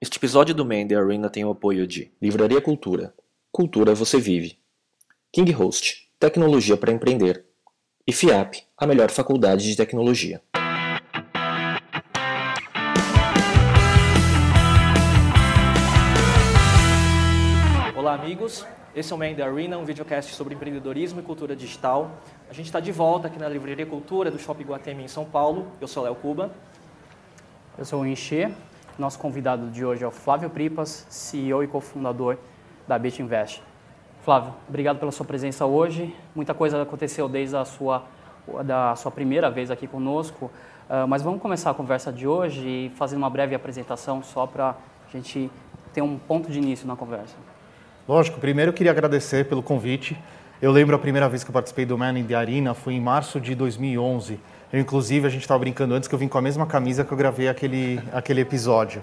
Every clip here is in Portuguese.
Este episódio do Man The Arena tem o apoio de Livraria Cultura. Cultura você vive. King Host, tecnologia para empreender. E FIAP, a melhor faculdade de tecnologia. Olá amigos, esse é o Man The Arena, um videocast sobre empreendedorismo e cultura digital. A gente está de volta aqui na Livraria Cultura do Shopping Guatemi em São Paulo. Eu sou Léo Cuba. Eu sou o Enche. Nosso convidado de hoje é o Flávio Pripas, CEO e cofundador da BitInvest. Flávio, obrigado pela sua presença hoje. Muita coisa aconteceu desde a sua, da sua primeira vez aqui conosco, uh, mas vamos começar a conversa de hoje fazer uma breve apresentação só para a gente ter um ponto de início na conversa. Lógico, primeiro eu queria agradecer pelo convite. Eu lembro a primeira vez que eu participei do Man in the Arena foi em março de 2011. Eu, inclusive, a gente estava brincando antes que eu vim com a mesma camisa que eu gravei aquele, aquele episódio.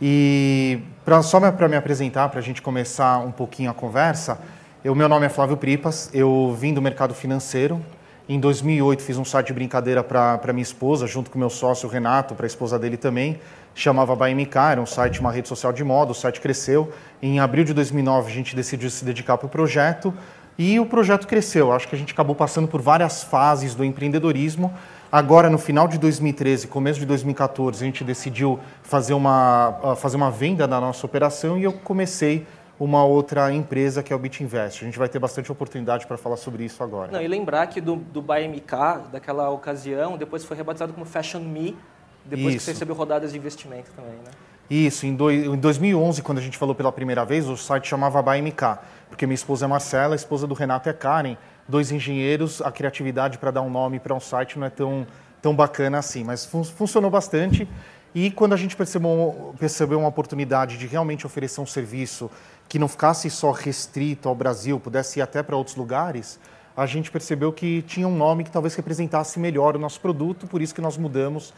E pra, só para me apresentar, para a gente começar um pouquinho a conversa, o meu nome é Flávio Pripas, eu vim do mercado financeiro. Em 2008 fiz um site de brincadeira para minha esposa, junto com meu sócio Renato, para a esposa dele também chamava ByMK, era um site, uma rede social de moda, o site cresceu. Em abril de 2009 a gente decidiu se dedicar para o projeto e o projeto cresceu. Acho que a gente acabou passando por várias fases do empreendedorismo. Agora, no final de 2013, começo de 2014, a gente decidiu fazer uma, fazer uma venda da nossa operação e eu comecei uma outra empresa que é o BitInvest. A gente vai ter bastante oportunidade para falar sobre isso agora. Não, e lembrar que do, do ByMK, daquela ocasião, depois foi rebatizado como Fashion Me, depois Isso. que você recebeu rodadas de investimento também, né? Isso, em, do, em 2011, quando a gente falou pela primeira vez, o site chamava ByMK, porque minha esposa é Marcela, a esposa do Renato é Karen, dois engenheiros, a criatividade para dar um nome para um site não é tão, tão bacana assim, mas fun funcionou bastante. E quando a gente percebeu, percebeu uma oportunidade de realmente oferecer um serviço que não ficasse só restrito ao Brasil, pudesse ir até para outros lugares, a gente percebeu que tinha um nome que talvez representasse melhor o nosso produto, por isso que nós mudamos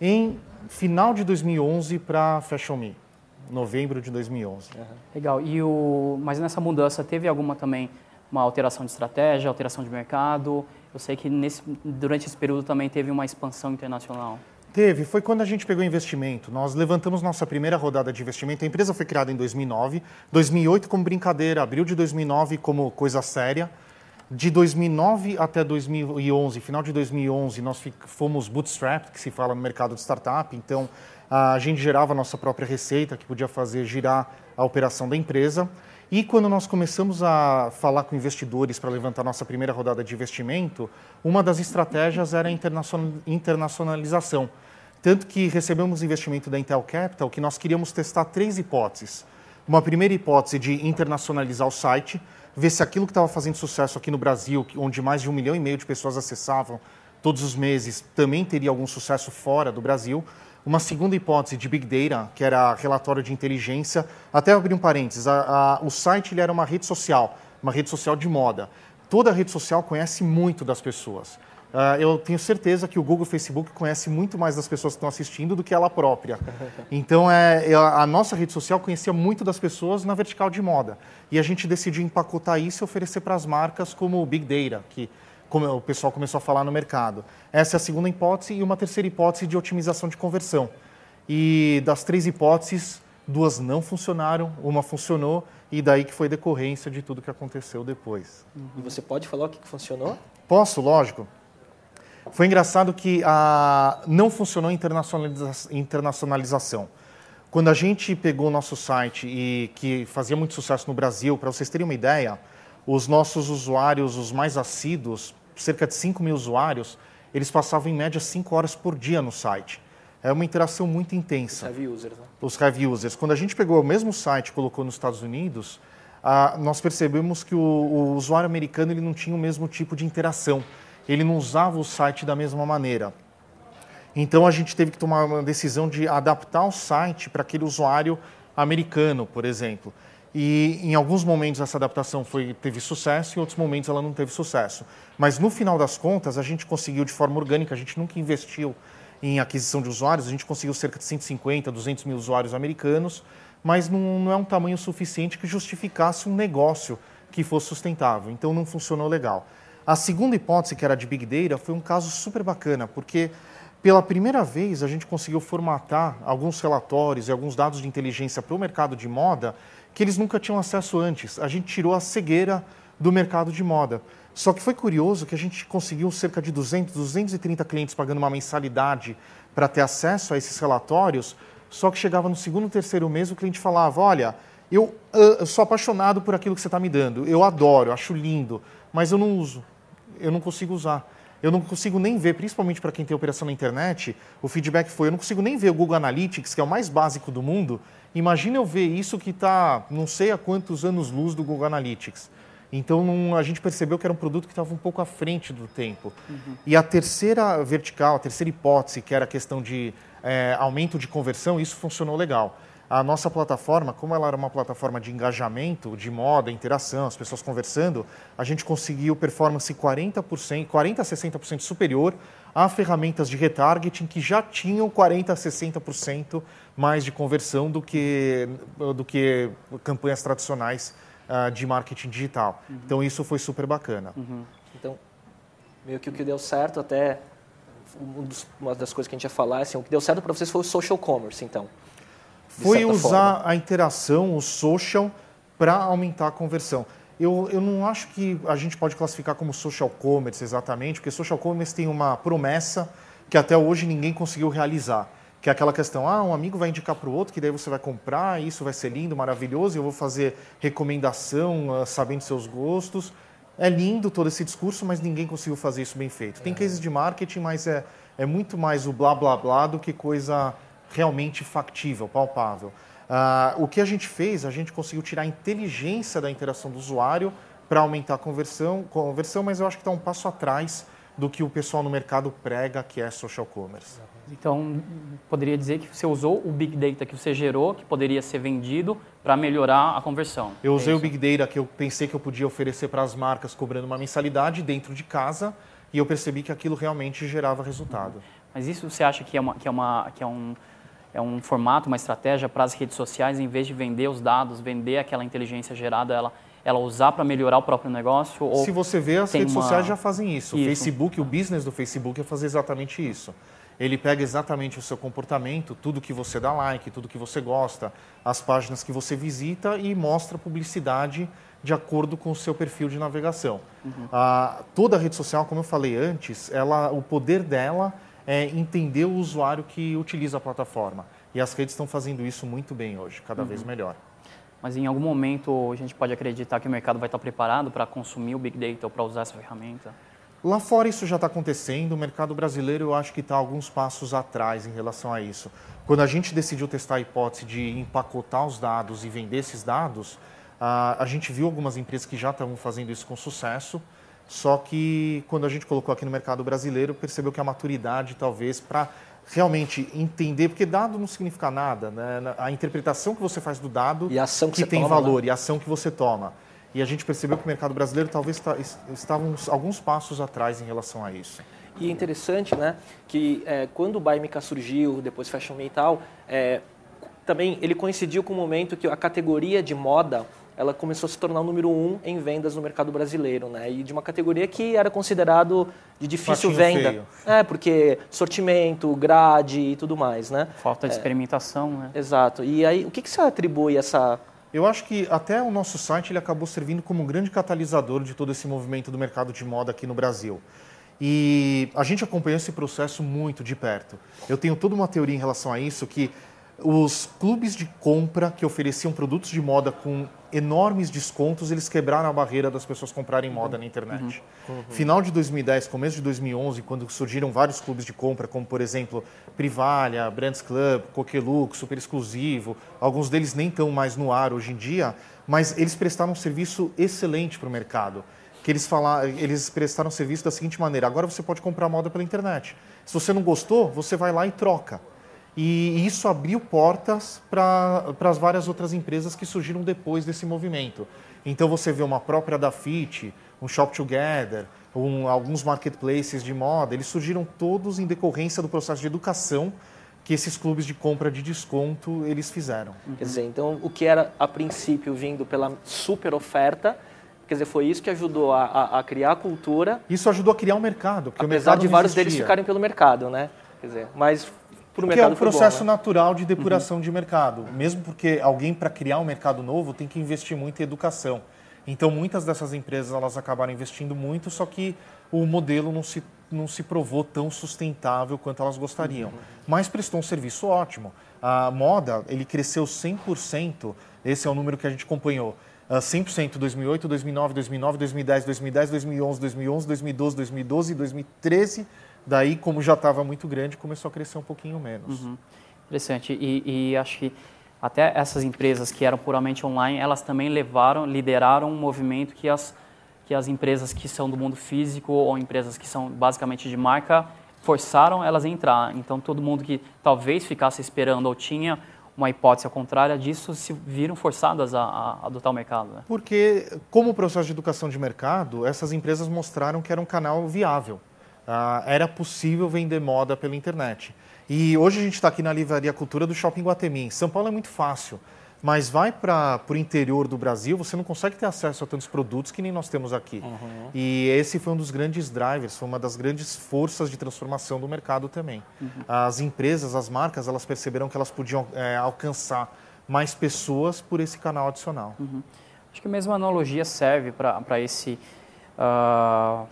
em final de 2011 para Fashion Me, novembro de 2011. Uhum. Legal. E o, mas nessa mudança teve alguma também uma alteração de estratégia, alteração de mercado? Eu sei que nesse, durante esse período também teve uma expansão internacional. Teve, foi quando a gente pegou investimento. Nós levantamos nossa primeira rodada de investimento. A empresa foi criada em 2009, 2008 como brincadeira, abril de 2009 como coisa séria. De 2009 até 2011, final de 2011, nós fomos bootstrapped, que se fala no mercado de startup. Então, a gente gerava a nossa própria receita, que podia fazer girar a operação da empresa. E quando nós começamos a falar com investidores para levantar nossa primeira rodada de investimento, uma das estratégias era a internacionalização. Tanto que recebemos investimento da Intel Capital que nós queríamos testar três hipóteses. Uma primeira hipótese de internacionalizar o site, ver se aquilo que estava fazendo sucesso aqui no Brasil, onde mais de um milhão e meio de pessoas acessavam todos os meses, também teria algum sucesso fora do Brasil. Uma segunda hipótese de Big Data, que era relatório de inteligência. Até abrir um parênteses, a, a, o site ele era uma rede social, uma rede social de moda. Toda rede social conhece muito das pessoas. Uh, eu tenho certeza que o Google Facebook conhece muito mais das pessoas que estão assistindo do que ela própria. Então, é, a nossa rede social conhecia muito das pessoas na vertical de moda. E a gente decidiu empacotar isso e oferecer para as marcas como o Big Data, que como o pessoal começou a falar no mercado. Essa é a segunda hipótese e uma terceira hipótese de otimização de conversão. E das três hipóteses, duas não funcionaram, uma funcionou e daí que foi decorrência de tudo que aconteceu depois. E você pode falar o que funcionou? Posso, lógico. Foi engraçado que a, não funcionou a internacionalização. Quando a gente pegou o nosso site e que fazia muito sucesso no Brasil, para vocês terem uma ideia, os nossos usuários, os mais assíduos, cerca de 5 mil usuários, eles passavam em média 5 horas por dia no site. É uma interação muito intensa. Os heavy users, né? Os heavy users. Quando a gente pegou o mesmo site e colocou nos Estados Unidos, ah, nós percebemos que o, o usuário americano ele não tinha o mesmo tipo de interação ele não usava o site da mesma maneira. Então a gente teve que tomar uma decisão de adaptar o site para aquele usuário americano, por exemplo. E em alguns momentos essa adaptação foi, teve sucesso, em outros momentos ela não teve sucesso. Mas no final das contas, a gente conseguiu de forma orgânica, a gente nunca investiu em aquisição de usuários, a gente conseguiu cerca de 150, 200 mil usuários americanos, mas não, não é um tamanho suficiente que justificasse um negócio que fosse sustentável. Então não funcionou legal. A segunda hipótese, que era de Big Data, foi um caso super bacana, porque pela primeira vez, a gente conseguiu formatar alguns relatórios e alguns dados de inteligência para o mercado de moda que eles nunca tinham acesso antes. A gente tirou a cegueira do mercado de moda. Só que foi curioso que a gente conseguiu cerca de 200, 230 clientes pagando uma mensalidade para ter acesso a esses relatórios, só que chegava no segundo, terceiro mês o cliente falava, olha, eu, eu sou apaixonado por aquilo que você está me dando, eu adoro, acho lindo, mas eu não uso, eu não consigo usar. Eu não consigo nem ver, principalmente para quem tem operação na internet, o feedback foi, eu não consigo nem ver o Google Analytics, que é o mais básico do mundo. Imagina eu ver isso que está, não sei há quantos anos luz do Google Analytics. Então não, a gente percebeu que era um produto que estava um pouco à frente do tempo. Uhum. E a terceira vertical, a terceira hipótese, que era a questão de é, aumento de conversão, isso funcionou legal. A nossa plataforma, como ela era uma plataforma de engajamento, de moda, interação, as pessoas conversando, a gente conseguiu performance 40%, 40 a 60% superior a ferramentas de retargeting que já tinham 40 a 60% mais de conversão do que, do que campanhas tradicionais uh, de marketing digital. Uhum. Então isso foi super bacana. Uhum. Então, meio que o que deu certo até um uma das coisas que a gente ia falar, assim, o que deu certo para vocês foi o social commerce, então. Foi usar forma. a interação, o social, para aumentar a conversão. Eu, eu não acho que a gente pode classificar como social commerce exatamente, porque social commerce tem uma promessa que até hoje ninguém conseguiu realizar que é aquela questão, ah, um amigo vai indicar para o outro, que daí você vai comprar, isso vai ser lindo, maravilhoso, e eu vou fazer recomendação uh, sabendo seus gostos. É lindo todo esse discurso, mas ninguém conseguiu fazer isso bem feito. Tem é. cases de marketing, mas é, é muito mais o blá blá blá do que coisa realmente factível, palpável. Uh, o que a gente fez, a gente conseguiu tirar a inteligência da interação do usuário para aumentar a conversão, conversão, mas eu acho que está um passo atrás do que o pessoal no mercado prega que é social commerce. Então, poderia dizer que você usou o Big Data que você gerou, que poderia ser vendido, para melhorar a conversão. Eu usei é o Big Data que eu pensei que eu podia oferecer para as marcas cobrando uma mensalidade dentro de casa e eu percebi que aquilo realmente gerava resultado. Mas isso você acha que é, uma, que é, uma, que é um é um formato, uma estratégia para as redes sociais, em vez de vender os dados, vender aquela inteligência gerada, ela, ela usar para melhorar o próprio negócio? Se você vê, as redes uma... sociais já fazem isso. isso. O Facebook, o business do Facebook é fazer exatamente isso ele pega exatamente o seu comportamento, tudo que você dá like, tudo que você gosta, as páginas que você visita e mostra publicidade de acordo com o seu perfil de navegação. Uhum. Ah, toda rede social, como eu falei antes, ela, o poder dela é entender o usuário que utiliza a plataforma. E as redes estão fazendo isso muito bem hoje, cada uhum. vez melhor. Mas em algum momento a gente pode acreditar que o mercado vai estar preparado para consumir o Big Data ou para usar essa ferramenta? Lá fora isso já está acontecendo, o mercado brasileiro eu acho que está alguns passos atrás em relação a isso. Quando a gente decidiu testar a hipótese de empacotar os dados e vender esses dados, a gente viu algumas empresas que já estavam fazendo isso com sucesso, só que quando a gente colocou aqui no mercado brasileiro, percebeu que a maturidade talvez para realmente entender, porque dado não significa nada, né? a interpretação que você faz do dado e a ação que, que tem toma, valor né? e a ação que você toma. E a gente percebeu que o mercado brasileiro talvez tá, estava alguns passos atrás em relação a isso. E é interessante, né, que é, quando o Baimica surgiu, depois Fashion Me e tal, é, também ele coincidiu com o momento que a categoria de moda ela começou a se tornar o número um em vendas no mercado brasileiro, né? E de uma categoria que era considerado de difícil venda. Feio. É, porque sortimento, grade e tudo mais, né? Falta de é, experimentação, né? Exato. E aí, o que, que você atribui essa eu acho que até o nosso site ele acabou servindo como um grande catalisador de todo esse movimento do mercado de moda aqui no Brasil. E a gente acompanhou esse processo muito de perto. Eu tenho toda uma teoria em relação a isso que os clubes de compra que ofereciam produtos de moda com enormes descontos, eles quebraram a barreira das pessoas comprarem moda na internet. Uhum. Uhum. Final de 2010, começo de 2011, quando surgiram vários clubes de compra, como por exemplo Privalha, Brands Club, Coqueluche, Super Exclusivo, alguns deles nem estão mais no ar hoje em dia, mas eles prestaram um serviço excelente para o mercado. Que eles, falaram, eles prestaram serviço da seguinte maneira: agora você pode comprar moda pela internet. Se você não gostou, você vai lá e troca. E isso abriu portas para as várias outras empresas que surgiram depois desse movimento. Então você vê uma própria da Fit, um Shop Together, um, alguns marketplaces de moda, eles surgiram todos em decorrência do processo de educação que esses clubes de compra de desconto eles fizeram. Quer dizer, então o que era a princípio vindo pela super oferta, quer dizer, foi isso que ajudou a, a, a criar a cultura. Isso ajudou a criar o um mercado, porque apesar o mercado de vários existia. deles ficarem pelo mercado, né? Quer dizer, mas por mercado que é um processo né? natural de depuração uhum. de mercado. Mesmo porque alguém, para criar um mercado novo, tem que investir muito em educação. Então, muitas dessas empresas elas acabaram investindo muito, só que o modelo não se, não se provou tão sustentável quanto elas gostariam. Uhum. Mas prestou um serviço ótimo. A moda, ele cresceu 100%, esse é o número que a gente acompanhou. 100% 2008, 2009, 2009, 2010, 2010, 2011, 2011, 2012, 2012, 2013 Daí, como já estava muito grande, começou a crescer um pouquinho menos. Uhum. Interessante. E, e, acho que até essas empresas que eram puramente online, elas também levaram, lideraram um movimento que as, que as empresas que são do mundo físico ou empresas que são basicamente de marca forçaram elas a entrar. Então, todo mundo que talvez ficasse esperando ou tinha uma hipótese ao contrário disso, se viram forçadas a, a adotar o mercado. Né? Porque, como processo de educação de mercado, essas empresas mostraram que era um canal viável ah, era possível vender moda pela internet. E hoje a gente está aqui na Livraria Cultura do Shopping Guatemi. São Paulo é muito fácil, mas vai para o interior do Brasil, você não consegue ter acesso a tantos produtos que nem nós temos aqui. Uhum. E esse foi um dos grandes drivers, foi uma das grandes forças de transformação do mercado também. Uhum. As empresas, as marcas, elas perceberam que elas podiam é, alcançar mais pessoas por esse canal adicional. Uhum. Acho que a mesma analogia serve para esse... Uh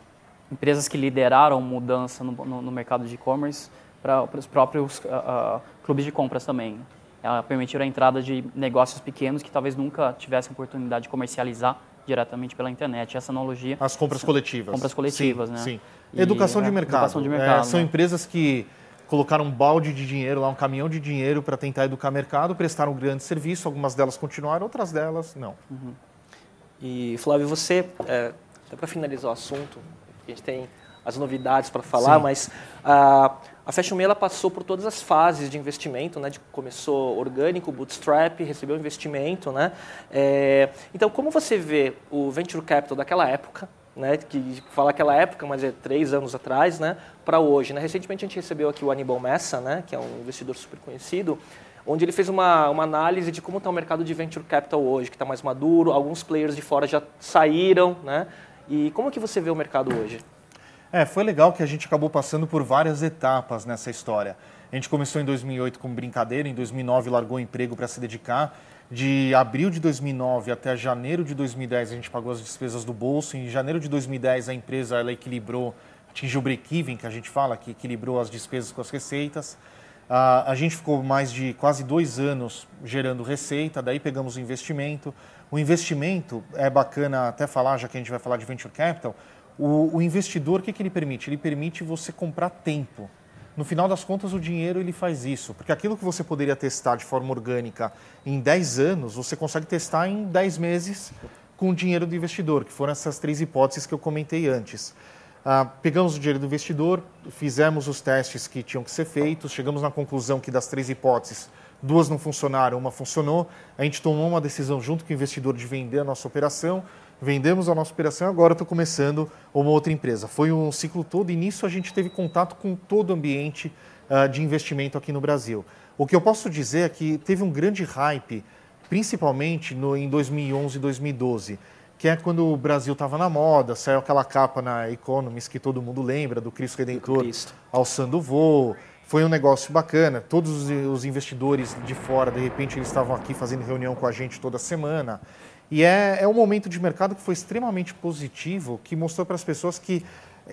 empresas que lideraram mudança no, no, no mercado de e-commerce para os próprios uh, uh, clubes de compras também. Ela permitiram a entrada de negócios pequenos que talvez nunca tivessem oportunidade de comercializar diretamente pela internet. Essa analogia. As compras coletivas. Compras coletivas, sim, né? Sim. E, educação, de é, mercado. educação de mercado. É, são né? empresas que colocaram um balde de dinheiro lá, um caminhão de dinheiro para tentar educar o mercado, prestaram um grande serviço. Algumas delas continuaram, outras delas não. Uhum. E Flávio, você, é, até para finalizar o assunto, a gente tem as novidades para falar, Sim. mas a, a Fashion Me ela passou por todas as fases de investimento, né? De, começou orgânico, bootstrap, recebeu investimento, né? É, então, como você vê o venture capital daquela época, né? Que falar aquela época, mas é três anos atrás, né? Para hoje, né? Recentemente a gente recebeu aqui o Aníbal Messa, né? Que é um investidor super conhecido onde ele fez uma, uma análise de como está o mercado de venture capital hoje, que está mais maduro, alguns players de fora já saíram, né? E como que você vê o mercado hoje? É, foi legal que a gente acabou passando por várias etapas nessa história. A gente começou em 2008 com brincadeira, em 2009 largou o emprego para se dedicar. De abril de 2009 até janeiro de 2010 a gente pagou as despesas do bolso. Em janeiro de 2010 a empresa ela equilibrou, atingiu o break-even, que a gente fala, que equilibrou as despesas com as receitas. A gente ficou mais de quase dois anos gerando receita, daí pegamos o investimento. O investimento, é bacana até falar, já que a gente vai falar de venture capital, o, o investidor, o que, que ele permite? Ele permite você comprar tempo. No final das contas, o dinheiro ele faz isso, porque aquilo que você poderia testar de forma orgânica em 10 anos, você consegue testar em 10 meses com o dinheiro do investidor, que foram essas três hipóteses que eu comentei antes. Ah, pegamos o dinheiro do investidor, fizemos os testes que tinham que ser feitos, chegamos na conclusão que das três hipóteses, duas não funcionaram, uma funcionou. A gente tomou uma decisão junto com o investidor de vender a nossa operação. Vendemos a nossa operação e agora estou começando uma outra empresa. Foi um ciclo todo e nisso a gente teve contato com todo o ambiente uh, de investimento aqui no Brasil. O que eu posso dizer é que teve um grande hype, principalmente no, em 2011 e 2012, que é quando o Brasil estava na moda, saiu aquela capa na Economist que todo mundo lembra, do Cristo Redentor Cristo. alçando voo, foi um negócio bacana. Todos os investidores de fora, de repente, eles estavam aqui fazendo reunião com a gente toda semana. E é, é um momento de mercado que foi extremamente positivo, que mostrou para as pessoas que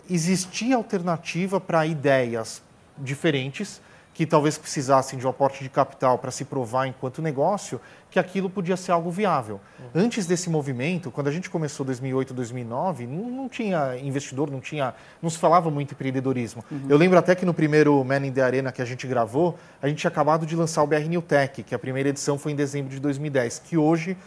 existia alternativa para ideias diferentes que talvez precisassem de um aporte de capital para se provar enquanto negócio, que aquilo podia ser algo viável. Uhum. Antes desse movimento, quando a gente começou 2008, 2009, não, não tinha investidor, não tinha, não se falava muito empreendedorismo. Uhum. Eu lembro até que no primeiro Man in the Arena que a gente gravou, a gente tinha acabado de lançar o BR New Tech, que a primeira edição foi em dezembro de 2010, que hoje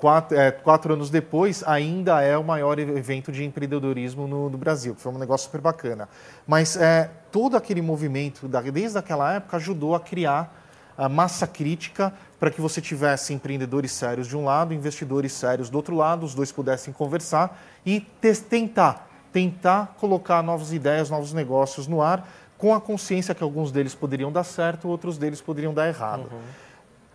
Quatro, é, quatro, anos depois, ainda é o maior evento de empreendedorismo no, no Brasil, que foi um negócio super bacana. Mas é, todo aquele movimento, desde aquela época, ajudou a criar a massa crítica para que você tivesse empreendedores sérios de um lado, investidores sérios do outro lado, os dois pudessem conversar e tentar, tentar colocar novas ideias, novos negócios no ar, com a consciência que alguns deles poderiam dar certo, outros deles poderiam dar errado. Uhum.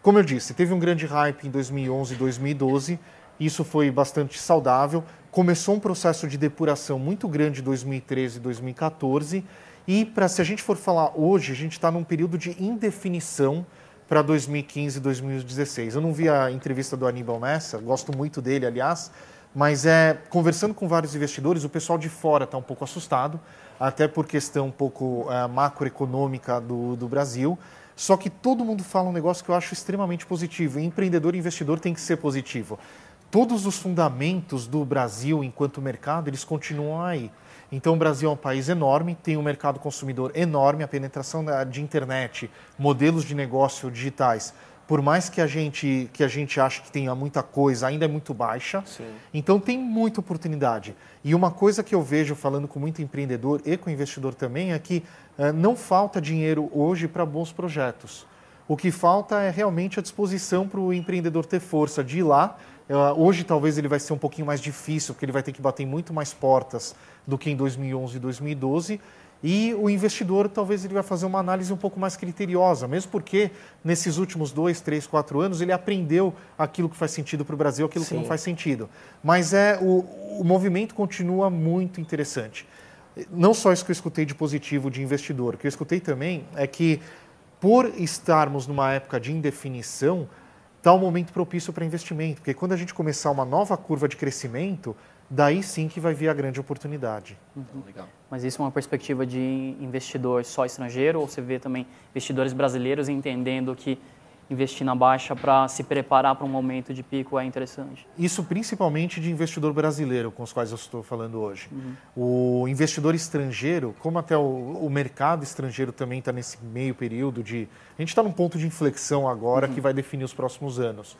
Como eu disse, teve um grande hype em 2011 e 2012, isso foi bastante saudável. Começou um processo de depuração muito grande em 2013 e 2014, E para se a gente for falar hoje, a gente está num período de indefinição para 2015 e 2016. Eu não vi a entrevista do Aníbal Messa, gosto muito dele, aliás, mas é conversando com vários investidores, o pessoal de fora está um pouco assustado, até por questão um pouco é, macroeconômica do, do Brasil. Só que todo mundo fala um negócio que eu acho extremamente positivo. Empreendedor e investidor tem que ser positivo. Todos os fundamentos do Brasil enquanto mercado, eles continuam aí. Então, o Brasil é um país enorme, tem um mercado consumidor enorme, a penetração de internet, modelos de negócio digitais por mais que a gente que a gente ache que tenha muita coisa, ainda é muito baixa. Sim. Então tem muita oportunidade. E uma coisa que eu vejo falando com muito empreendedor e com investidor também é que não falta dinheiro hoje para bons projetos. O que falta é realmente a disposição para o empreendedor ter força de ir lá. Uh, hoje talvez ele vai ser um pouquinho mais difícil, porque ele vai ter que bater muito mais portas do que em 2011 e 2012 e o investidor talvez ele vai fazer uma análise um pouco mais criteriosa, mesmo porque nesses últimos dois, três, quatro anos ele aprendeu aquilo que faz sentido para o Brasil, aquilo Sim. que não faz sentido. Mas é o, o movimento continua muito interessante. Não só isso que eu escutei de positivo de investidor, o que eu escutei também é que por estarmos numa época de indefinição, está um momento propício para investimento, porque quando a gente começar uma nova curva de crescimento, daí sim que vai vir a grande oportunidade. Uhum. Legal. Mas isso é uma perspectiva de investidor só estrangeiro ou você vê também investidores brasileiros entendendo que investir na baixa para se preparar para um momento de pico é interessante? Isso principalmente de investidor brasileiro, com os quais eu estou falando hoje. Uhum. O investidor estrangeiro, como até o, o mercado estrangeiro também está nesse meio período de... A gente está num ponto de inflexão agora uhum. que vai definir os próximos anos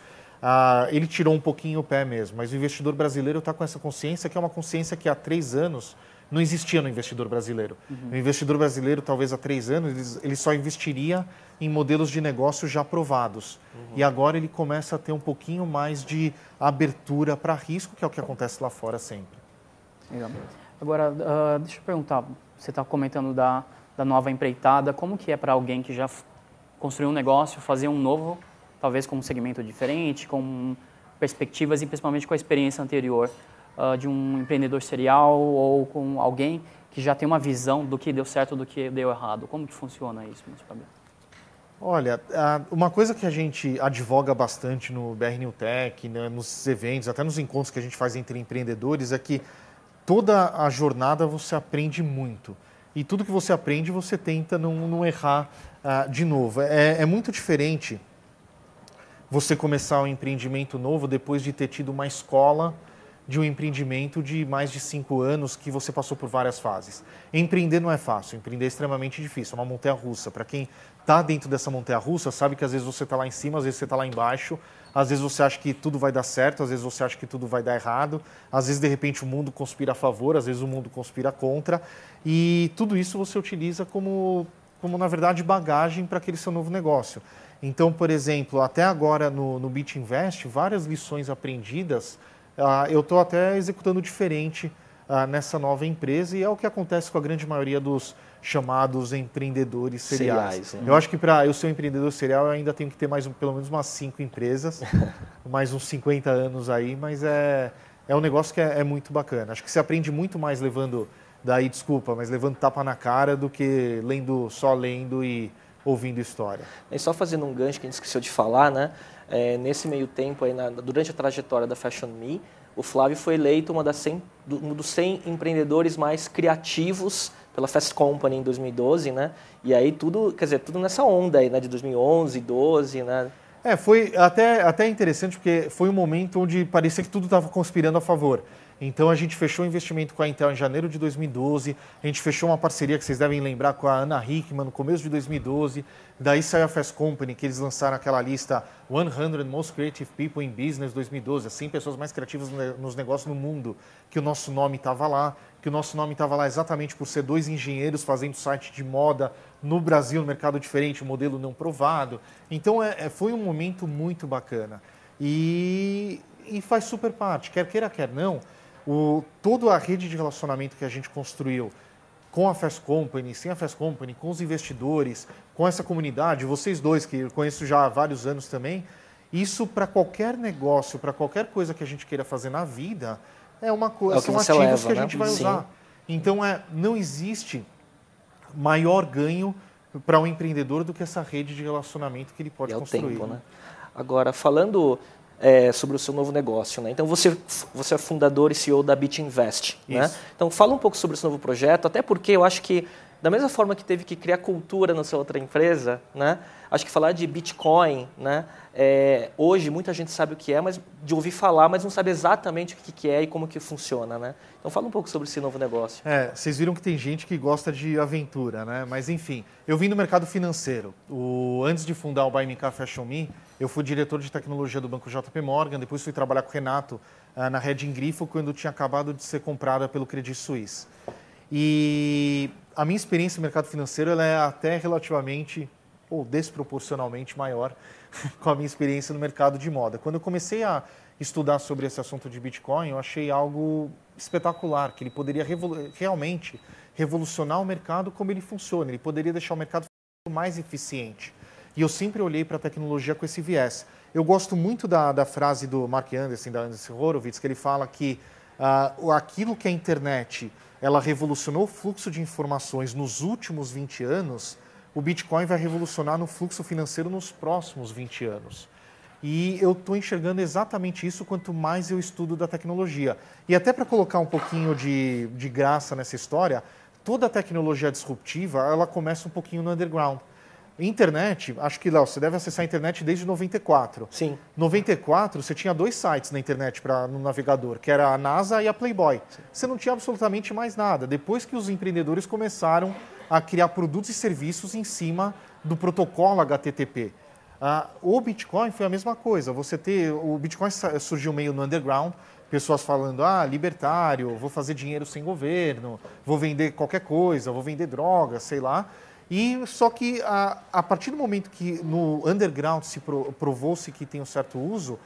ah, ele tirou um pouquinho o pé mesmo. Mas o investidor brasileiro está com essa consciência, que é uma consciência que há três anos não existia no investidor brasileiro. Uhum. O investidor brasileiro, talvez há três anos, ele, só investiria em modelos de negócio já provados. Uhum. E agora ele começa a ter um pouquinho mais de abertura para risco, que é o que acontece lá fora sempre. Legal. Agora, uh, deixa eu perguntar, você está comentando da, da nova empreitada, como que é para alguém que já construiu um negócio, fazer um novo talvez com um segmento diferente, com perspectivas e principalmente com a experiência anterior uh, de um empreendedor serial ou com alguém que já tem uma visão do que deu certo do que deu errado. Como que funciona isso, Fabio? Olha, uma coisa que a gente advoga bastante no BR New Tech, né, nos eventos, até nos encontros que a gente faz entre empreendedores, é que toda a jornada você aprende muito. E tudo que você aprende, você tenta não, não errar uh, de novo. É, é muito diferente você começar um empreendimento novo depois de ter tido uma escola de um empreendimento de mais de cinco anos que você passou por várias fases. Empreender não é fácil, empreender é extremamente difícil, é uma montanha russa. Para quem está dentro dessa montanha russa, sabe que às vezes você está lá em cima, às vezes você está lá embaixo, às vezes você acha que tudo vai dar certo, às vezes você acha que tudo vai dar errado, às vezes de repente o mundo conspira a favor, às vezes o mundo conspira contra, e tudo isso você utiliza como, como na verdade, bagagem para aquele seu novo negócio. Então, por exemplo, até agora no, no Invest, várias lições aprendidas, uh, eu estou até executando diferente uh, nessa nova empresa e é o que acontece com a grande maioria dos chamados empreendedores seriais. seriais eu acho que para eu ser um empreendedor serial eu ainda tenho que ter mais pelo menos umas cinco empresas, mais uns 50 anos aí, mas é, é um negócio que é, é muito bacana. Acho que você aprende muito mais levando, daí desculpa, mas levando tapa na cara do que lendo só lendo e ouvindo história. E só fazendo um gancho que a gente esqueceu de falar, né? É, nesse meio tempo, aí, na, durante a trajetória da Fashion Me, o Flávio foi eleito uma das 100, um dos 100 empreendedores mais criativos pela Fast Company em 2012, né? E aí tudo, quer dizer, tudo nessa onda aí, né? De 2011, 12, né? É, foi até, até interessante porque foi um momento onde parecia que tudo estava conspirando a favor. Então a gente fechou o investimento com a Intel em janeiro de 2012, a gente fechou uma parceria que vocês devem lembrar com a Ana Hickman no começo de 2012, daí saiu a Fast Company, que eles lançaram aquela lista 100 Most Creative People in Business 2012, as 100 pessoas mais criativas nos negócios no mundo, que o nosso nome estava lá, que o nosso nome estava lá exatamente por ser dois engenheiros fazendo site de moda no Brasil, no mercado diferente, modelo não provado. Então é, é, foi um momento muito bacana. E, e faz super parte, quer queira, quer não, o, toda a rede de relacionamento que a gente construiu com a Fast Company, sem a Fast Company, com os investidores, com essa comunidade, vocês dois, que eu conheço já há vários anos também, isso para qualquer negócio, para qualquer coisa que a gente queira fazer na vida, é uma coisa, é são ativos leva, que a né? gente vai Sim. usar. Então é, não existe maior ganho para um empreendedor do que essa rede de relacionamento que ele pode e é construir. O tempo, né? Agora, falando é, sobre o seu novo negócio, né? Então, você, você é fundador e CEO da Bit Invest, né? Então, fala um pouco sobre esse novo projeto, até porque eu acho que, da mesma forma que teve que criar cultura na sua outra empresa, né? Acho que falar de Bitcoin, né? É, hoje muita gente sabe o que é, mas de ouvir falar, mas não sabe exatamente o que, que é e como que funciona, né? Então fala um pouco sobre esse novo negócio. É, vocês viram que tem gente que gosta de aventura, né? Mas enfim, eu vim do mercado financeiro. O, antes de fundar o Buy Me Car Fashion Me, eu fui diretor de tecnologia do banco JP Morgan, depois fui trabalhar com o Renato uh, na Red Grifo quando tinha acabado de ser comprada pelo Credit Suisse. E a minha experiência no mercado financeiro ela é até relativamente ou desproporcionalmente maior com a minha experiência no mercado de moda. Quando eu comecei a estudar sobre esse assunto de Bitcoin, eu achei algo espetacular, que ele poderia realmente revolucionar o mercado como ele funciona, ele poderia deixar o mercado mais eficiente. E eu sempre olhei para a tecnologia com esse viés. Eu gosto muito da, da frase do Mark Anderson, da Anderson Horowitz, que ele fala que uh, aquilo que a internet ela revolucionou o fluxo de informações nos últimos 20 anos, o Bitcoin vai revolucionar no fluxo financeiro nos próximos 20 anos. E eu estou enxergando exatamente isso quanto mais eu estudo da tecnologia. E até para colocar um pouquinho de, de graça nessa história, toda tecnologia disruptiva ela começa um pouquinho no underground. Internet, acho que, Léo, você deve acessar a internet desde 94. Sim. 94, você tinha dois sites na internet pra, no navegador, que era a NASA e a Playboy. Sim. Você não tinha absolutamente mais nada. Depois que os empreendedores começaram a criar produtos e serviços em cima do protocolo HTTP. Ah, o Bitcoin foi a mesma coisa. Você ter o Bitcoin surgiu meio no underground, pessoas falando ah libertário, vou fazer dinheiro sem governo, vou vender qualquer coisa, vou vender droga, sei lá. E só que a, a partir do momento que no underground se provou-se que tem um certo uso,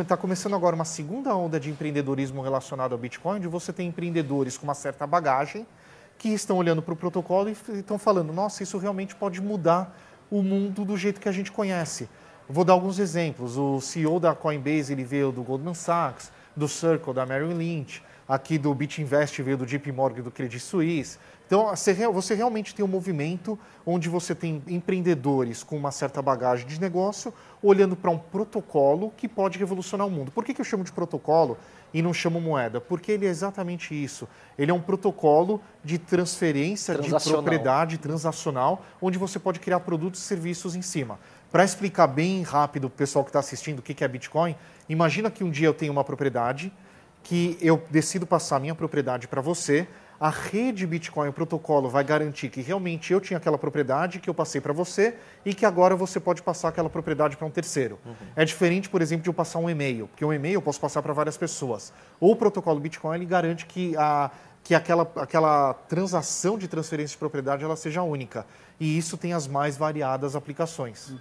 está começando agora uma segunda onda de empreendedorismo relacionado ao Bitcoin, onde você tem empreendedores com uma certa bagagem que estão olhando para o protocolo e estão falando: nossa, isso realmente pode mudar o mundo do jeito que a gente conhece. Vou dar alguns exemplos. O CEO da Coinbase ele veio do Goldman Sachs, do Circle da Merrill Lynch, aqui do BitInvest veio do JP Morgan do Credit Suisse. Então, você realmente tem um movimento onde você tem empreendedores com uma certa bagagem de negócio olhando para um protocolo que pode revolucionar o mundo. Por que, que eu chamo de protocolo e não chamo moeda? Porque ele é exatamente isso. Ele é um protocolo de transferência de propriedade transacional, onde você pode criar produtos e serviços em cima. Para explicar bem rápido para o pessoal que está assistindo o que é Bitcoin, imagina que um dia eu tenho uma propriedade, que eu decido passar a minha propriedade para você, a rede Bitcoin, o protocolo, vai garantir que realmente eu tinha aquela propriedade que eu passei para você e que agora você pode passar aquela propriedade para um terceiro. Uhum. É diferente, por exemplo, de eu passar um e-mail, porque um e-mail eu posso passar para várias pessoas. O protocolo Bitcoin ele garante que, a, que aquela, aquela transação de transferência de propriedade ela seja única. E isso tem as mais variadas aplicações. Uhum.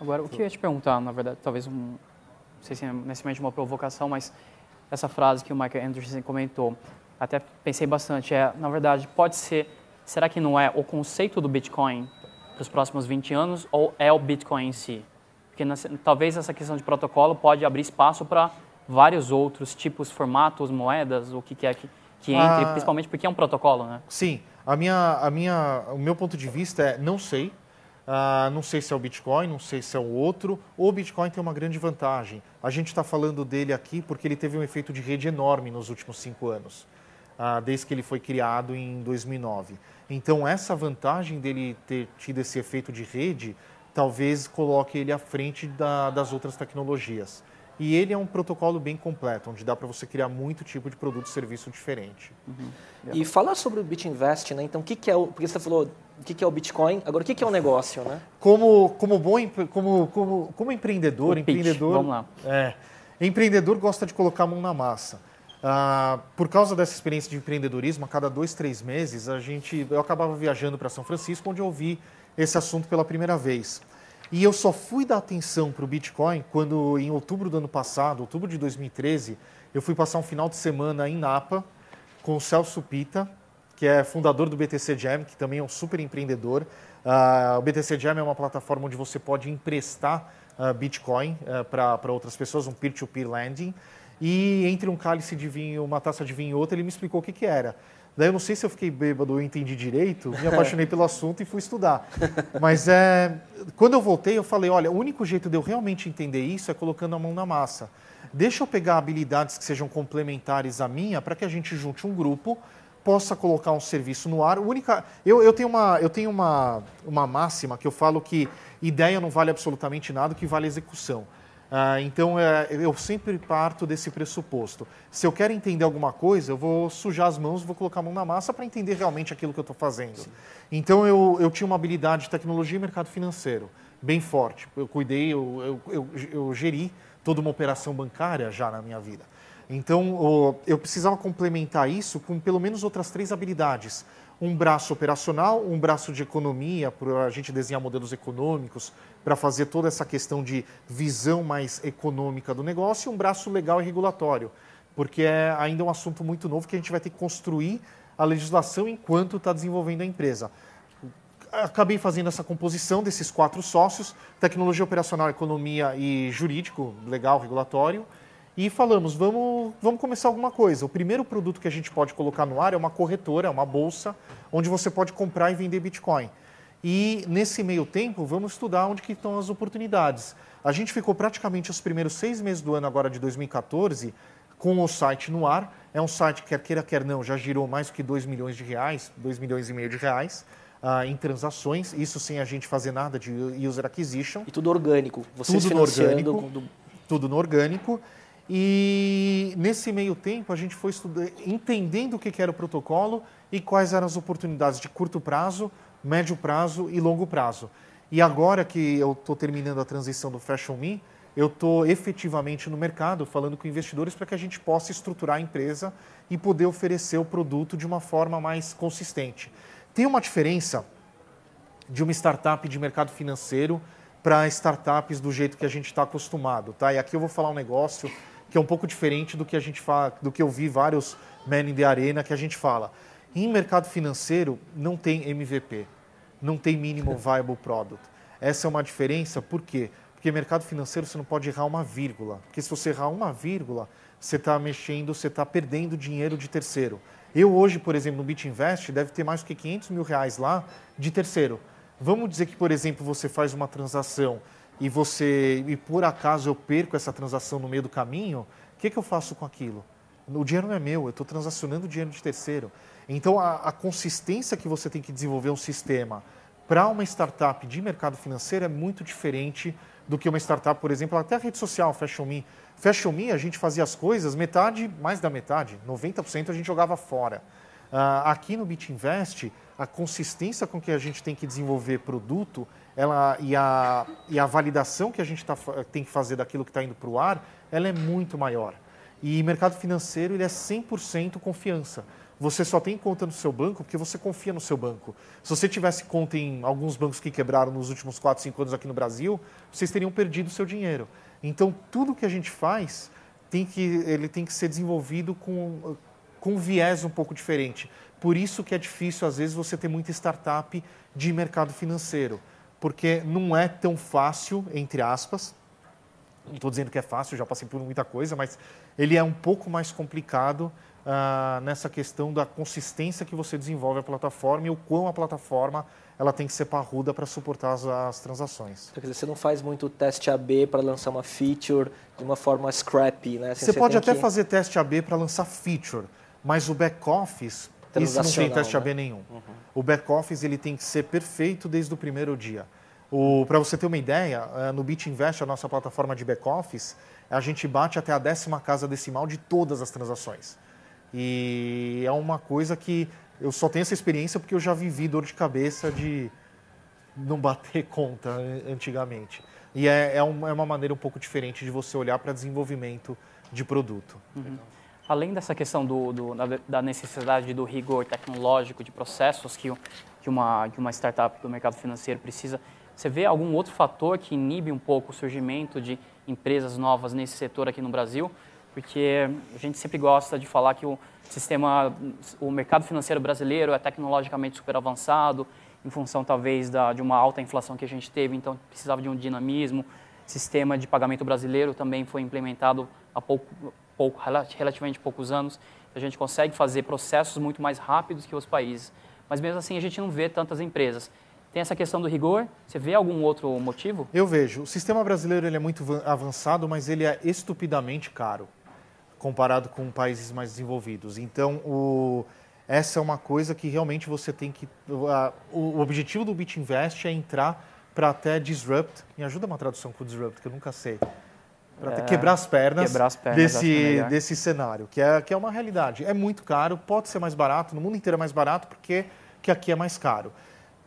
Agora, o que eu ia te perguntar, na verdade, talvez um, não sei se é necessariamente uma provocação, mas essa frase que o Michael Anderson comentou, até pensei bastante, é, na verdade, pode ser, será que não é o conceito do Bitcoin para os próximos 20 anos ou é o Bitcoin em si? Porque na, talvez essa questão de protocolo pode abrir espaço para vários outros tipos, formatos, moedas, o que quer que, que entre, ah, principalmente porque é um protocolo, né? Sim, a minha, a minha, o meu ponto de vista é não sei, Uh, não sei se é o Bitcoin, não sei se é o outro. O Bitcoin tem uma grande vantagem. A gente está falando dele aqui porque ele teve um efeito de rede enorme nos últimos cinco anos ah, desde que ele foi criado em 2009. Então, essa vantagem dele ter tido esse efeito de rede, talvez coloque ele à frente da, das outras tecnologias. E ele é um protocolo bem completo, onde dá para você criar muito tipo de produto e serviço diferente. Uhum. E falar sobre o BitInvest, né? Então, o que, que é o. Porque você falou o que, que é o Bitcoin, agora o que, que é o negócio, né? Como, como bom como, como, como empreendedor, o empreendedor. Pitch. Vamos lá. É, empreendedor gosta de colocar a mão na massa. Ah, por causa dessa experiência de empreendedorismo, a cada dois, três meses, a gente, eu acabava viajando para São Francisco, onde eu ouvi esse assunto pela primeira vez. E eu só fui dar atenção para o Bitcoin quando, em outubro do ano passado, outubro de 2013, eu fui passar um final de semana em Napa com o Celso Pita, que é fundador do BTC Jam, que também é um super empreendedor. Uh, o BTC Jam é uma plataforma onde você pode emprestar uh, Bitcoin uh, para outras pessoas, um peer-to-peer -peer lending. E entre um cálice de vinho, uma taça de vinho e outra, ele me explicou o que, que era. Daí eu não sei se eu fiquei bêbado ou entendi direito, me apaixonei pelo assunto e fui estudar. Mas é, quando eu voltei, eu falei, olha, o único jeito de eu realmente entender isso é colocando a mão na massa. Deixa eu pegar habilidades que sejam complementares à minha para que a gente junte um grupo, possa colocar um serviço no ar. Única, eu, eu tenho, uma, eu tenho uma, uma máxima que eu falo que ideia não vale absolutamente nada, o que vale é execução. Ah, então, é, eu sempre parto desse pressuposto. Se eu quero entender alguma coisa, eu vou sujar as mãos, vou colocar a mão na massa para entender realmente aquilo que eu estou fazendo. Sim. Então, eu, eu tinha uma habilidade de tecnologia e mercado financeiro bem forte. Eu cuidei, eu, eu, eu, eu geri toda uma operação bancária já na minha vida. Então, eu precisava complementar isso com pelo menos outras três habilidades. Um braço operacional, um braço de economia, para a gente desenhar modelos econômicos, para fazer toda essa questão de visão mais econômica do negócio, e um braço legal e regulatório, porque é ainda um assunto muito novo que a gente vai ter que construir a legislação enquanto está desenvolvendo a empresa. Acabei fazendo essa composição desses quatro sócios, tecnologia operacional, economia e jurídico, legal, regulatório, e falamos, vamos, vamos começar alguma coisa. O primeiro produto que a gente pode colocar no ar é uma corretora, uma bolsa, onde você pode comprar e vender Bitcoin. E nesse meio tempo, vamos estudar onde que estão as oportunidades. A gente ficou praticamente os primeiros seis meses do ano agora de 2014 com o site no ar. É um site que, quer queira, quer não, já girou mais do que 2 milhões de reais, 2 milhões e meio de reais. Uh, em transações, isso sem a gente fazer nada de user acquisition. E tudo orgânico, vocês tudo no orgânico, tudo no orgânico. E nesse meio tempo a gente foi estudando, entendendo o que era o protocolo e quais eram as oportunidades de curto prazo, médio prazo e longo prazo. E agora que eu estou terminando a transição do Fashion Me, eu estou efetivamente no mercado falando com investidores para que a gente possa estruturar a empresa e poder oferecer o produto de uma forma mais consistente. Tem uma diferença de uma startup de mercado financeiro para startups do jeito que a gente está acostumado, tá? E aqui eu vou falar um negócio que é um pouco diferente do que a gente fala, do que eu vi vários men in the arena que a gente fala. Em mercado financeiro não tem MVP, não tem mínimo viable product. Essa é uma diferença, por quê? Porque mercado financeiro você não pode errar uma vírgula. Porque se você errar uma vírgula, você está mexendo, você está perdendo dinheiro de terceiro. Eu hoje, por exemplo, no BitInvest, deve ter mais do que 500 mil reais lá de terceiro. Vamos dizer que, por exemplo, você faz uma transação e você e por acaso eu perco essa transação no meio do caminho, o que, que eu faço com aquilo? O dinheiro não é meu, eu estou transacionando dinheiro de terceiro. Então, a, a, consistência que você tem que desenvolver um sistema para uma startup de mercado financeiro é muito diferente do que uma startup, por exemplo, até a rede social, Fashion Me. Fashion Me, a gente fazia as coisas, metade, mais da metade, 90% a gente jogava fora. Uh, aqui no BitInvest, a consistência com que a gente tem que desenvolver produto ela, e, a, e a validação que a gente tá, tem que fazer daquilo que está indo para o ar, ela é muito maior. E mercado financeiro ele é 100% confiança. Você só tem conta no seu banco porque você confia no seu banco. Se você tivesse conta em alguns bancos que quebraram nos últimos 4, 5 anos aqui no Brasil, vocês teriam perdido seu dinheiro. Então, tudo que a gente faz, tem que, ele tem que ser desenvolvido com, com um viés um pouco diferente. Por isso que é difícil, às vezes, você ter muita startup de mercado financeiro porque não é tão fácil, entre aspas. Não estou dizendo que é fácil, já passei por muita coisa, mas ele é um pouco mais complicado uh, nessa questão da consistência que você desenvolve a plataforma e o quão a plataforma ela tem que ser parruda para suportar as, as, transações. Quer dizer, você não faz muito teste AB para lançar uma feature de uma forma scrappy, né? Assim, você, você, pode até que... fazer teste AB para lançar feature, mas o back-office isso não tem teste né? AB nenhum. Uhum. O back-office ele tem que ser perfeito desde o primeiro dia. Para você ter uma ideia, eh, no BitInvest, a nossa plataforma de back-office, a gente bate até a décima casa decimal de todas as transações. E é uma coisa que eu só tenho essa experiência porque eu já vivi dor de cabeça de não bater conta antigamente. E é, é, uma, é uma maneira um pouco diferente de você olhar para desenvolvimento de produto. Uhum além dessa questão do, do, da necessidade do rigor tecnológico de processos que, que, uma, que uma startup do mercado financeiro precisa, você vê algum outro fator que inibe um pouco o surgimento de empresas novas nesse setor aqui no Brasil? Porque a gente sempre gosta de falar que o sistema, o mercado financeiro brasileiro é tecnologicamente super avançado, em função talvez da, de uma alta inflação que a gente teve, então precisava de um dinamismo. Sistema de pagamento brasileiro também foi implementado há pouco, pouco, relativamente poucos anos. a gente consegue fazer processos muito mais rápidos que os países. Mas mesmo assim a gente não vê tantas empresas. Tem essa questão do rigor. Você vê algum outro motivo? Eu vejo. O sistema brasileiro ele é muito avançado, mas ele é estupidamente caro comparado com países mais desenvolvidos. Então, o, essa é uma coisa que realmente você tem que. O objetivo do BitInvest é entrar para até disrupt. Me ajuda uma tradução com disrupt, que eu nunca sei. Para é, quebrar as pernas, quebrar as pernas desse, é desse cenário, que é, que é uma realidade. É muito caro, pode ser mais barato, no mundo inteiro é mais barato, porque que aqui é mais caro.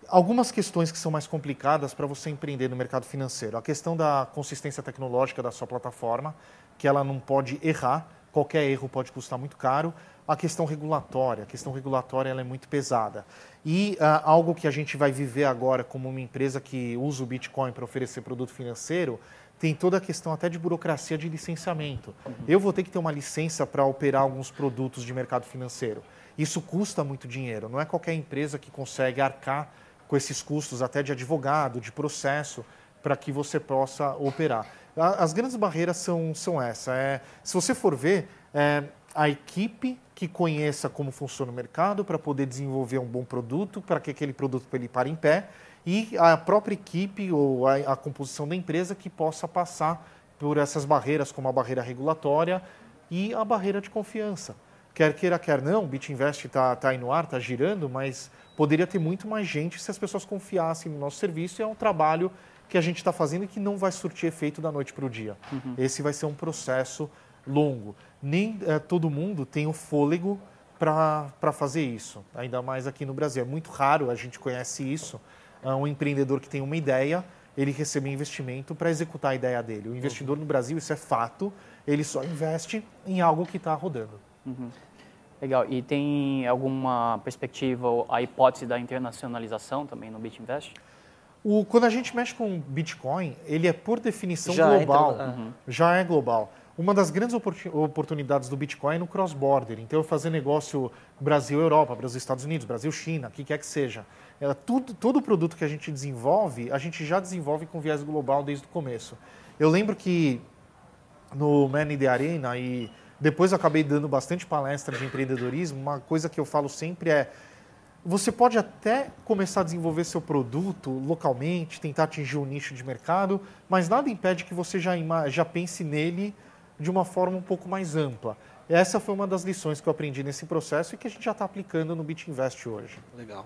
Algumas questões que são mais complicadas para você empreender no mercado financeiro. A questão da consistência tecnológica da sua plataforma, que ela não pode errar, qualquer erro pode custar muito caro a questão regulatória. A questão regulatória ela é muito pesada. E uh, algo que a gente vai viver agora como uma empresa que usa o Bitcoin para oferecer produto financeiro, tem toda a questão até de burocracia de licenciamento. Uhum. Eu vou ter que ter uma licença para operar alguns produtos de mercado financeiro. Isso custa muito dinheiro. Não é qualquer empresa que consegue arcar com esses custos até de advogado, de processo, para que você possa operar. As grandes barreiras são, são essa. É, se você for ver, é, a equipe que conheça como funciona o mercado para poder desenvolver um bom produto, para que aquele produto ele pare em pé, e a própria equipe ou a, a, composição da empresa que possa passar por essas barreiras, como a barreira regulatória e a barreira de confiança. Quer queira, quer não, o BitInvest está tá aí no ar, está girando, mas poderia ter muito mais gente se as pessoas confiassem no nosso serviço e é um trabalho que a gente está fazendo e que não vai surtir efeito da noite para o dia. Uhum. Esse vai ser um processo longo. Nem é, todo mundo tem o fôlego para fazer isso, ainda mais aqui no Brasil. É muito raro, a gente conhece isso, é um empreendedor que tem uma ideia, ele receber investimento para executar a ideia dele. O investidor uhum. no Brasil, isso é fato, ele só investe em algo que está rodando. Uhum. Legal. E tem alguma perspectiva, a hipótese da internacionalização também no BitInvest? O, quando a gente mexe com Bitcoin, ele é por definição já global. Entra, uhum. Já é global. Uma das grandes oportunidades do Bitcoin é no cross-border. Então, fazer negócio Brasil-Europa, Brasil-Estados Unidos, Brasil-China, o que quer que seja. É, tudo, todo produto que a gente desenvolve, a gente já desenvolve com viés global desde o começo. Eu lembro que no Man in the Arena e depois eu acabei dando bastante palestra de empreendedorismo, uma coisa que eu falo sempre é você pode até começar a desenvolver seu produto localmente, tentar atingir um nicho de mercado, mas nada impede que você já, já pense nele de uma forma um pouco mais ampla. Essa foi uma das lições que eu aprendi nesse processo e que a gente já está aplicando no BitInvest hoje. Legal.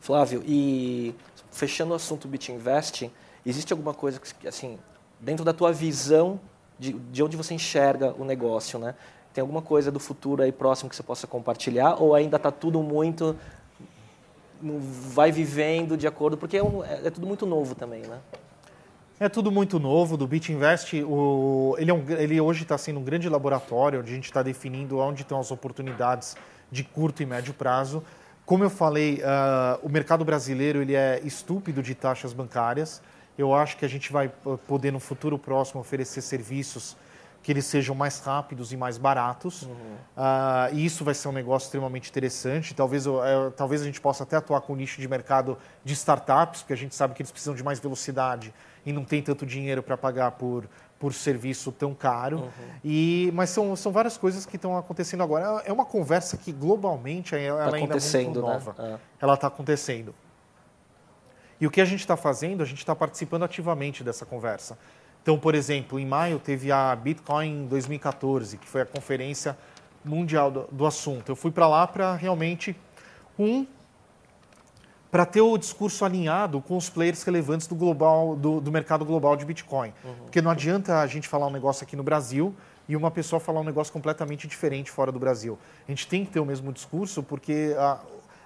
Flávio, e fechando o assunto BitInvest, existe alguma coisa que, assim, dentro da tua visão de, de onde você enxerga o negócio, né? Tem alguma coisa do futuro aí próximo que você possa compartilhar ou ainda está tudo muito vai vivendo de acordo porque é, um, é, é tudo muito novo também, né? É tudo muito novo. Do BitInvest, o, ele, é um, ele hoje está sendo um grande laboratório onde a gente está definindo onde estão as oportunidades de curto e médio prazo. Como eu falei, uh, o mercado brasileiro ele é estúpido de taxas bancárias. Eu acho que a gente vai poder no futuro próximo oferecer serviços que eles sejam mais rápidos e mais baratos. Uhum. Uh, e isso vai ser um negócio extremamente interessante. Talvez, uh, talvez a gente possa até atuar com o nicho de mercado de startups, porque a gente sabe que eles precisam de mais velocidade e não tem tanto dinheiro para pagar por, por serviço tão caro. Uhum. E, mas são, são várias coisas que estão acontecendo agora. É uma conversa que globalmente ela tá ainda é muito né? nova. Né? É. Ela está acontecendo. E o que a gente está fazendo, a gente está participando ativamente dessa conversa. Então, por exemplo, em maio teve a Bitcoin 2014, que foi a conferência mundial do, do assunto. Eu fui para lá para realmente, um, para ter o discurso alinhado com os players relevantes do, global, do, do mercado global de Bitcoin. Uhum. Porque não adianta a gente falar um negócio aqui no Brasil e uma pessoa falar um negócio completamente diferente fora do Brasil. A gente tem que ter o mesmo discurso porque a,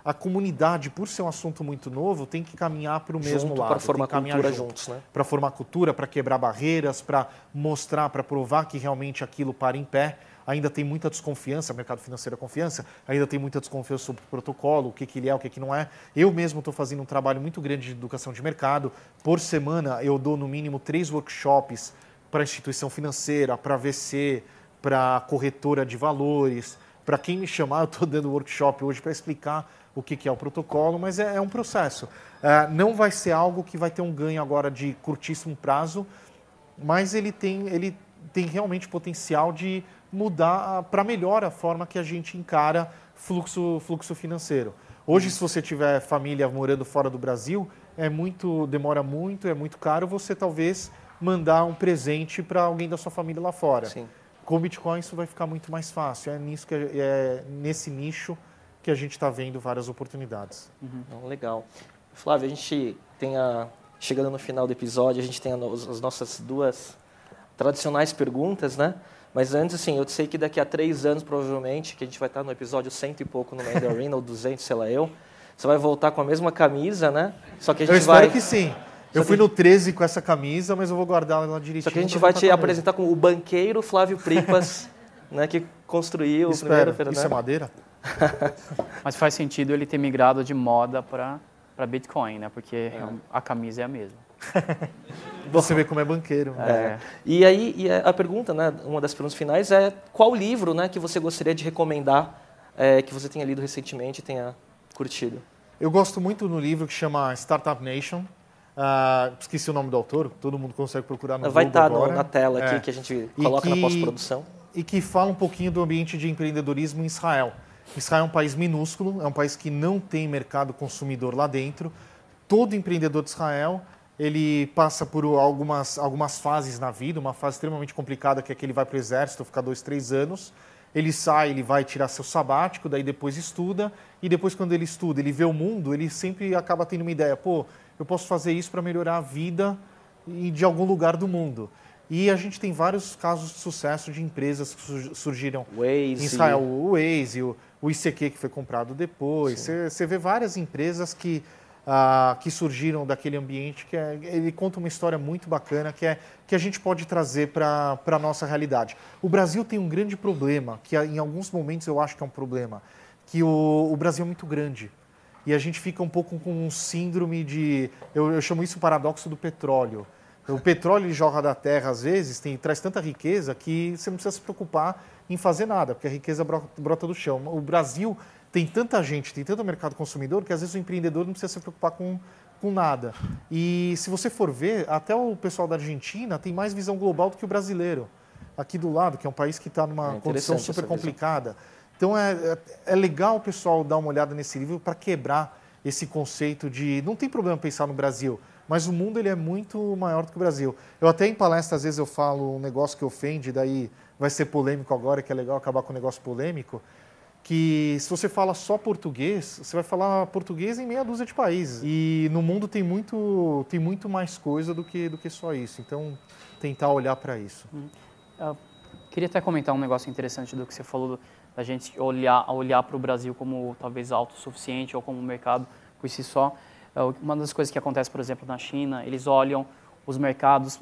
a comunidade, por ser um assunto muito novo, tem que caminhar para o mesmo lado. Para formar cultura juntos, né? Para formar cultura, para quebrar barreiras, para mostrar, para provar que realmente aquilo para em pé ainda tem muita desconfiança, mercado financeiro é confiança, ainda tem muita desconfiança sobre o protocolo, o que, que ele é, o que, que não é. Eu mesmo estou fazendo um trabalho muito grande de educação de mercado. Por semana eu dou no mínimo três workshops para instituição financeira, para VC, para corretora de valores. Para quem me chamar, eu estou dando workshop hoje para explicar o que, que é o protocolo, mas é, é um processo. É, não vai ser algo que vai ter um ganho agora de curtíssimo prazo, mas ele tem, ele tem realmente potencial de mudar para melhor a forma que a gente encara fluxo, fluxo financeiro. Hoje, se você tiver família morando fora do Brasil, é muito demora muito, é muito caro você talvez mandar um presente para alguém da sua família lá fora. Sim. Com o Bitcoin isso vai ficar muito mais fácil. É nisso que é nesse nicho que a gente está vendo várias oportunidades. Uhum. Legal. Flávio, a gente tem a chegando no final do episódio, a gente tem as nossas duas tradicionais perguntas, né? Mas antes, assim, eu sei que daqui a três anos, provavelmente, que a gente vai estar no episódio cento e pouco no Mandarin, ou duzentos, sei lá eu, você vai voltar com a mesma camisa, né? Só que a gente eu vai... espero que sim. Eu fui no 13 com essa camisa, mas eu vou guardar ela direitinho. Só que a gente vai te apresentar como o banqueiro Flávio Pripas, né, que construiu Espero. o primeiro... Isso é madeira? mas faz sentido ele ter migrado de moda para Bitcoin, né? Porque é. a camisa é a mesma. Você vê como é banqueiro. Né? É. E aí e a pergunta, né, uma das perguntas finais é qual livro né, que você gostaria de recomendar, é, que você tenha lido recentemente e tenha curtido? Eu gosto muito do livro que chama Startup Nation. Uh, esqueci o nome do autor, todo mundo consegue procurar no Vai estar tá na tela aqui, é. que a gente coloca que, na pós-produção. E que fala um pouquinho do ambiente de empreendedorismo em Israel. Israel é um país minúsculo, é um país que não tem mercado consumidor lá dentro. Todo empreendedor de Israel ele passa por algumas, algumas fases na vida, uma fase extremamente complicada que é que ele vai para o exército, ficar dois, três anos, ele sai, ele vai tirar seu sabático, daí depois estuda, e depois quando ele estuda, ele vê o mundo, ele sempre acaba tendo uma ideia, pô, eu posso fazer isso para melhorar a vida de algum lugar do mundo. E a gente tem vários casos de sucesso de empresas que surgiram Waze. em Israel, o Waze, o, o ICQ que foi comprado depois. Você vê várias empresas que ah, que surgiram daquele ambiente, que é, ele conta uma história muito bacana que, é, que a gente pode trazer para a nossa realidade. O Brasil tem um grande problema, que em alguns momentos eu acho que é um problema, que o, o Brasil é muito grande. E a gente fica um pouco com um síndrome de. Eu, eu chamo isso paradoxo do petróleo. O petróleo ele joga da terra, às vezes, tem, traz tanta riqueza que você não precisa se preocupar em fazer nada, porque a riqueza brota, do chão. O Brasil tem tanta gente, tem tanto mercado consumidor, que às vezes o empreendedor não precisa se preocupar com, com nada. E se você for ver, até o pessoal da Argentina tem mais visão global do que o brasileiro. Aqui do lado, que é um país que está numa é condição super complicada. Então é, é, é legal o pessoal dar uma olhada nesse livro para quebrar esse conceito de não tem problema pensar no Brasil, mas o mundo ele é muito maior do que o Brasil. Eu até em palestra às vezes eu falo um negócio que ofende, daí vai ser polêmico agora, que é legal acabar com um negócio polêmico que se você fala só português, você vai falar português em meia dúzia de países. E no mundo tem muito, tem muito mais coisa do que, do que só isso. Então, tentar olhar para isso. Hum. Queria até comentar um negócio interessante do que você falou, da gente olhar, olhar para o Brasil como talvez autossuficiente ou como um mercado por si só. É, uma das coisas que acontece, por exemplo, na China, eles olham os mercados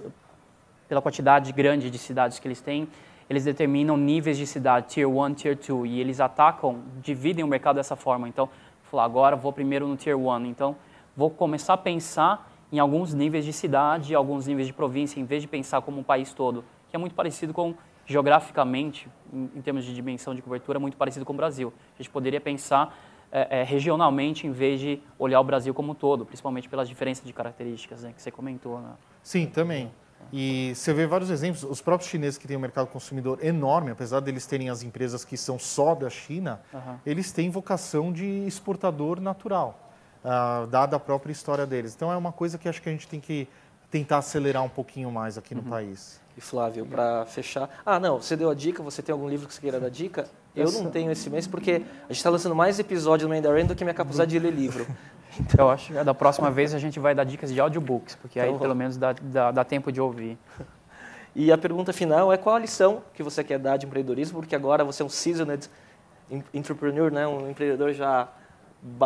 pela quantidade grande de cidades que eles têm eles determinam níveis de cidade, Tier 1, Tier 2, e eles atacam, dividem o mercado dessa forma. Então, falar, agora vou primeiro no Tier 1, então vou começar a pensar em alguns níveis de cidade, alguns níveis de província, em vez de pensar como um país todo, que é muito parecido com, geograficamente, em, em termos de dimensão de cobertura, muito parecido com o Brasil. A gente poderia pensar é, é, regionalmente em vez de olhar o Brasil como um todo, principalmente pelas diferenças de características né, que você comentou. Né? Sim, também. E você vê vários exemplos. Os próprios chineses que têm um mercado consumidor enorme, apesar deles terem as empresas que são só da China, uhum. eles têm vocação de exportador natural, uh, dada a própria história deles. Então é uma coisa que acho que a gente tem que tentar acelerar um pouquinho mais aqui no uhum. país. E Flávio, para fechar. Ah, não, você deu a dica, você tem algum livro que você queira dar dica? Eu não tenho esse mês porque a gente está lançando mais episódios no Mandarin do que minha capacidade de ler livro. Então, eu acho que da próxima vez a gente vai dar dicas de audiobooks, porque então, aí pelo menos dá, dá, dá, tempo de ouvir. E a pergunta final é qual a lição que você quer dar de empreendedorismo, porque agora você é um seasoned entrepreneur, né? um empreendedor já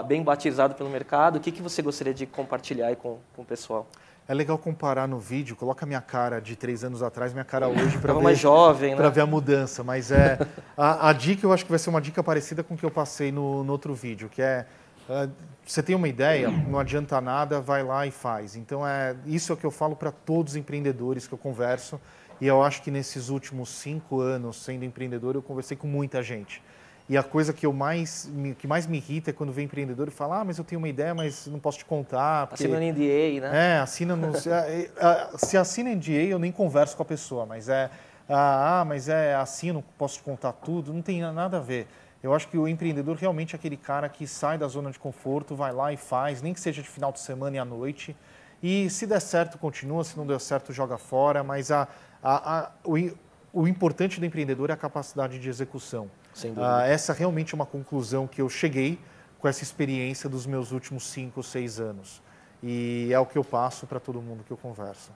bem batizado pelo mercado. O que, que você gostaria de compartilhar com, com o pessoal? É legal comparar no vídeo, coloca minha cara de três anos atrás, minha cara hoje para ver, mais jovem, né? ver a mudança. Mas é a, a, dica eu acho que vai ser uma dica parecida com o que eu passei no, no outro vídeo, que é uh, você tem uma ideia, não adianta nada, vai lá e faz. Então é isso é o que eu falo para todos os empreendedores que eu converso. E eu acho que nesses últimos cinco anos sendo empreendedor, eu conversei com muita gente. E a coisa que eu mais que mais me irrita é quando vem empreendedor e fala: "Ah, mas eu tenho uma ideia, mas não posso te contar". Porque... Assina NDA, né? É, assina no... se assina NDA, eu nem converso com a pessoa, mas é ah, ah, mas é assim, eu não posso contar tudo. Não tem nada a ver. Eu acho que o empreendedor realmente é aquele cara que sai da zona de conforto, vai lá e faz, nem que seja de final de semana e à noite. E se der certo, continua, se não der certo, joga fora. Mas a, a, a o, o, importante do empreendedor é a capacidade de execução. Sem dúvida. Ah, essa realmente é uma conclusão que eu cheguei com essa experiência dos meus últimos cinco, seis anos. E é o que eu passo para todo mundo que eu converso.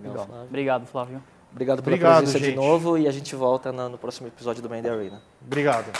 Legal, Flávio. Obrigado, Flávio. Obrigado pela Obrigado, presença gente. de novo e a gente volta no, no próximo episódio do Mandy Arena. Obrigado.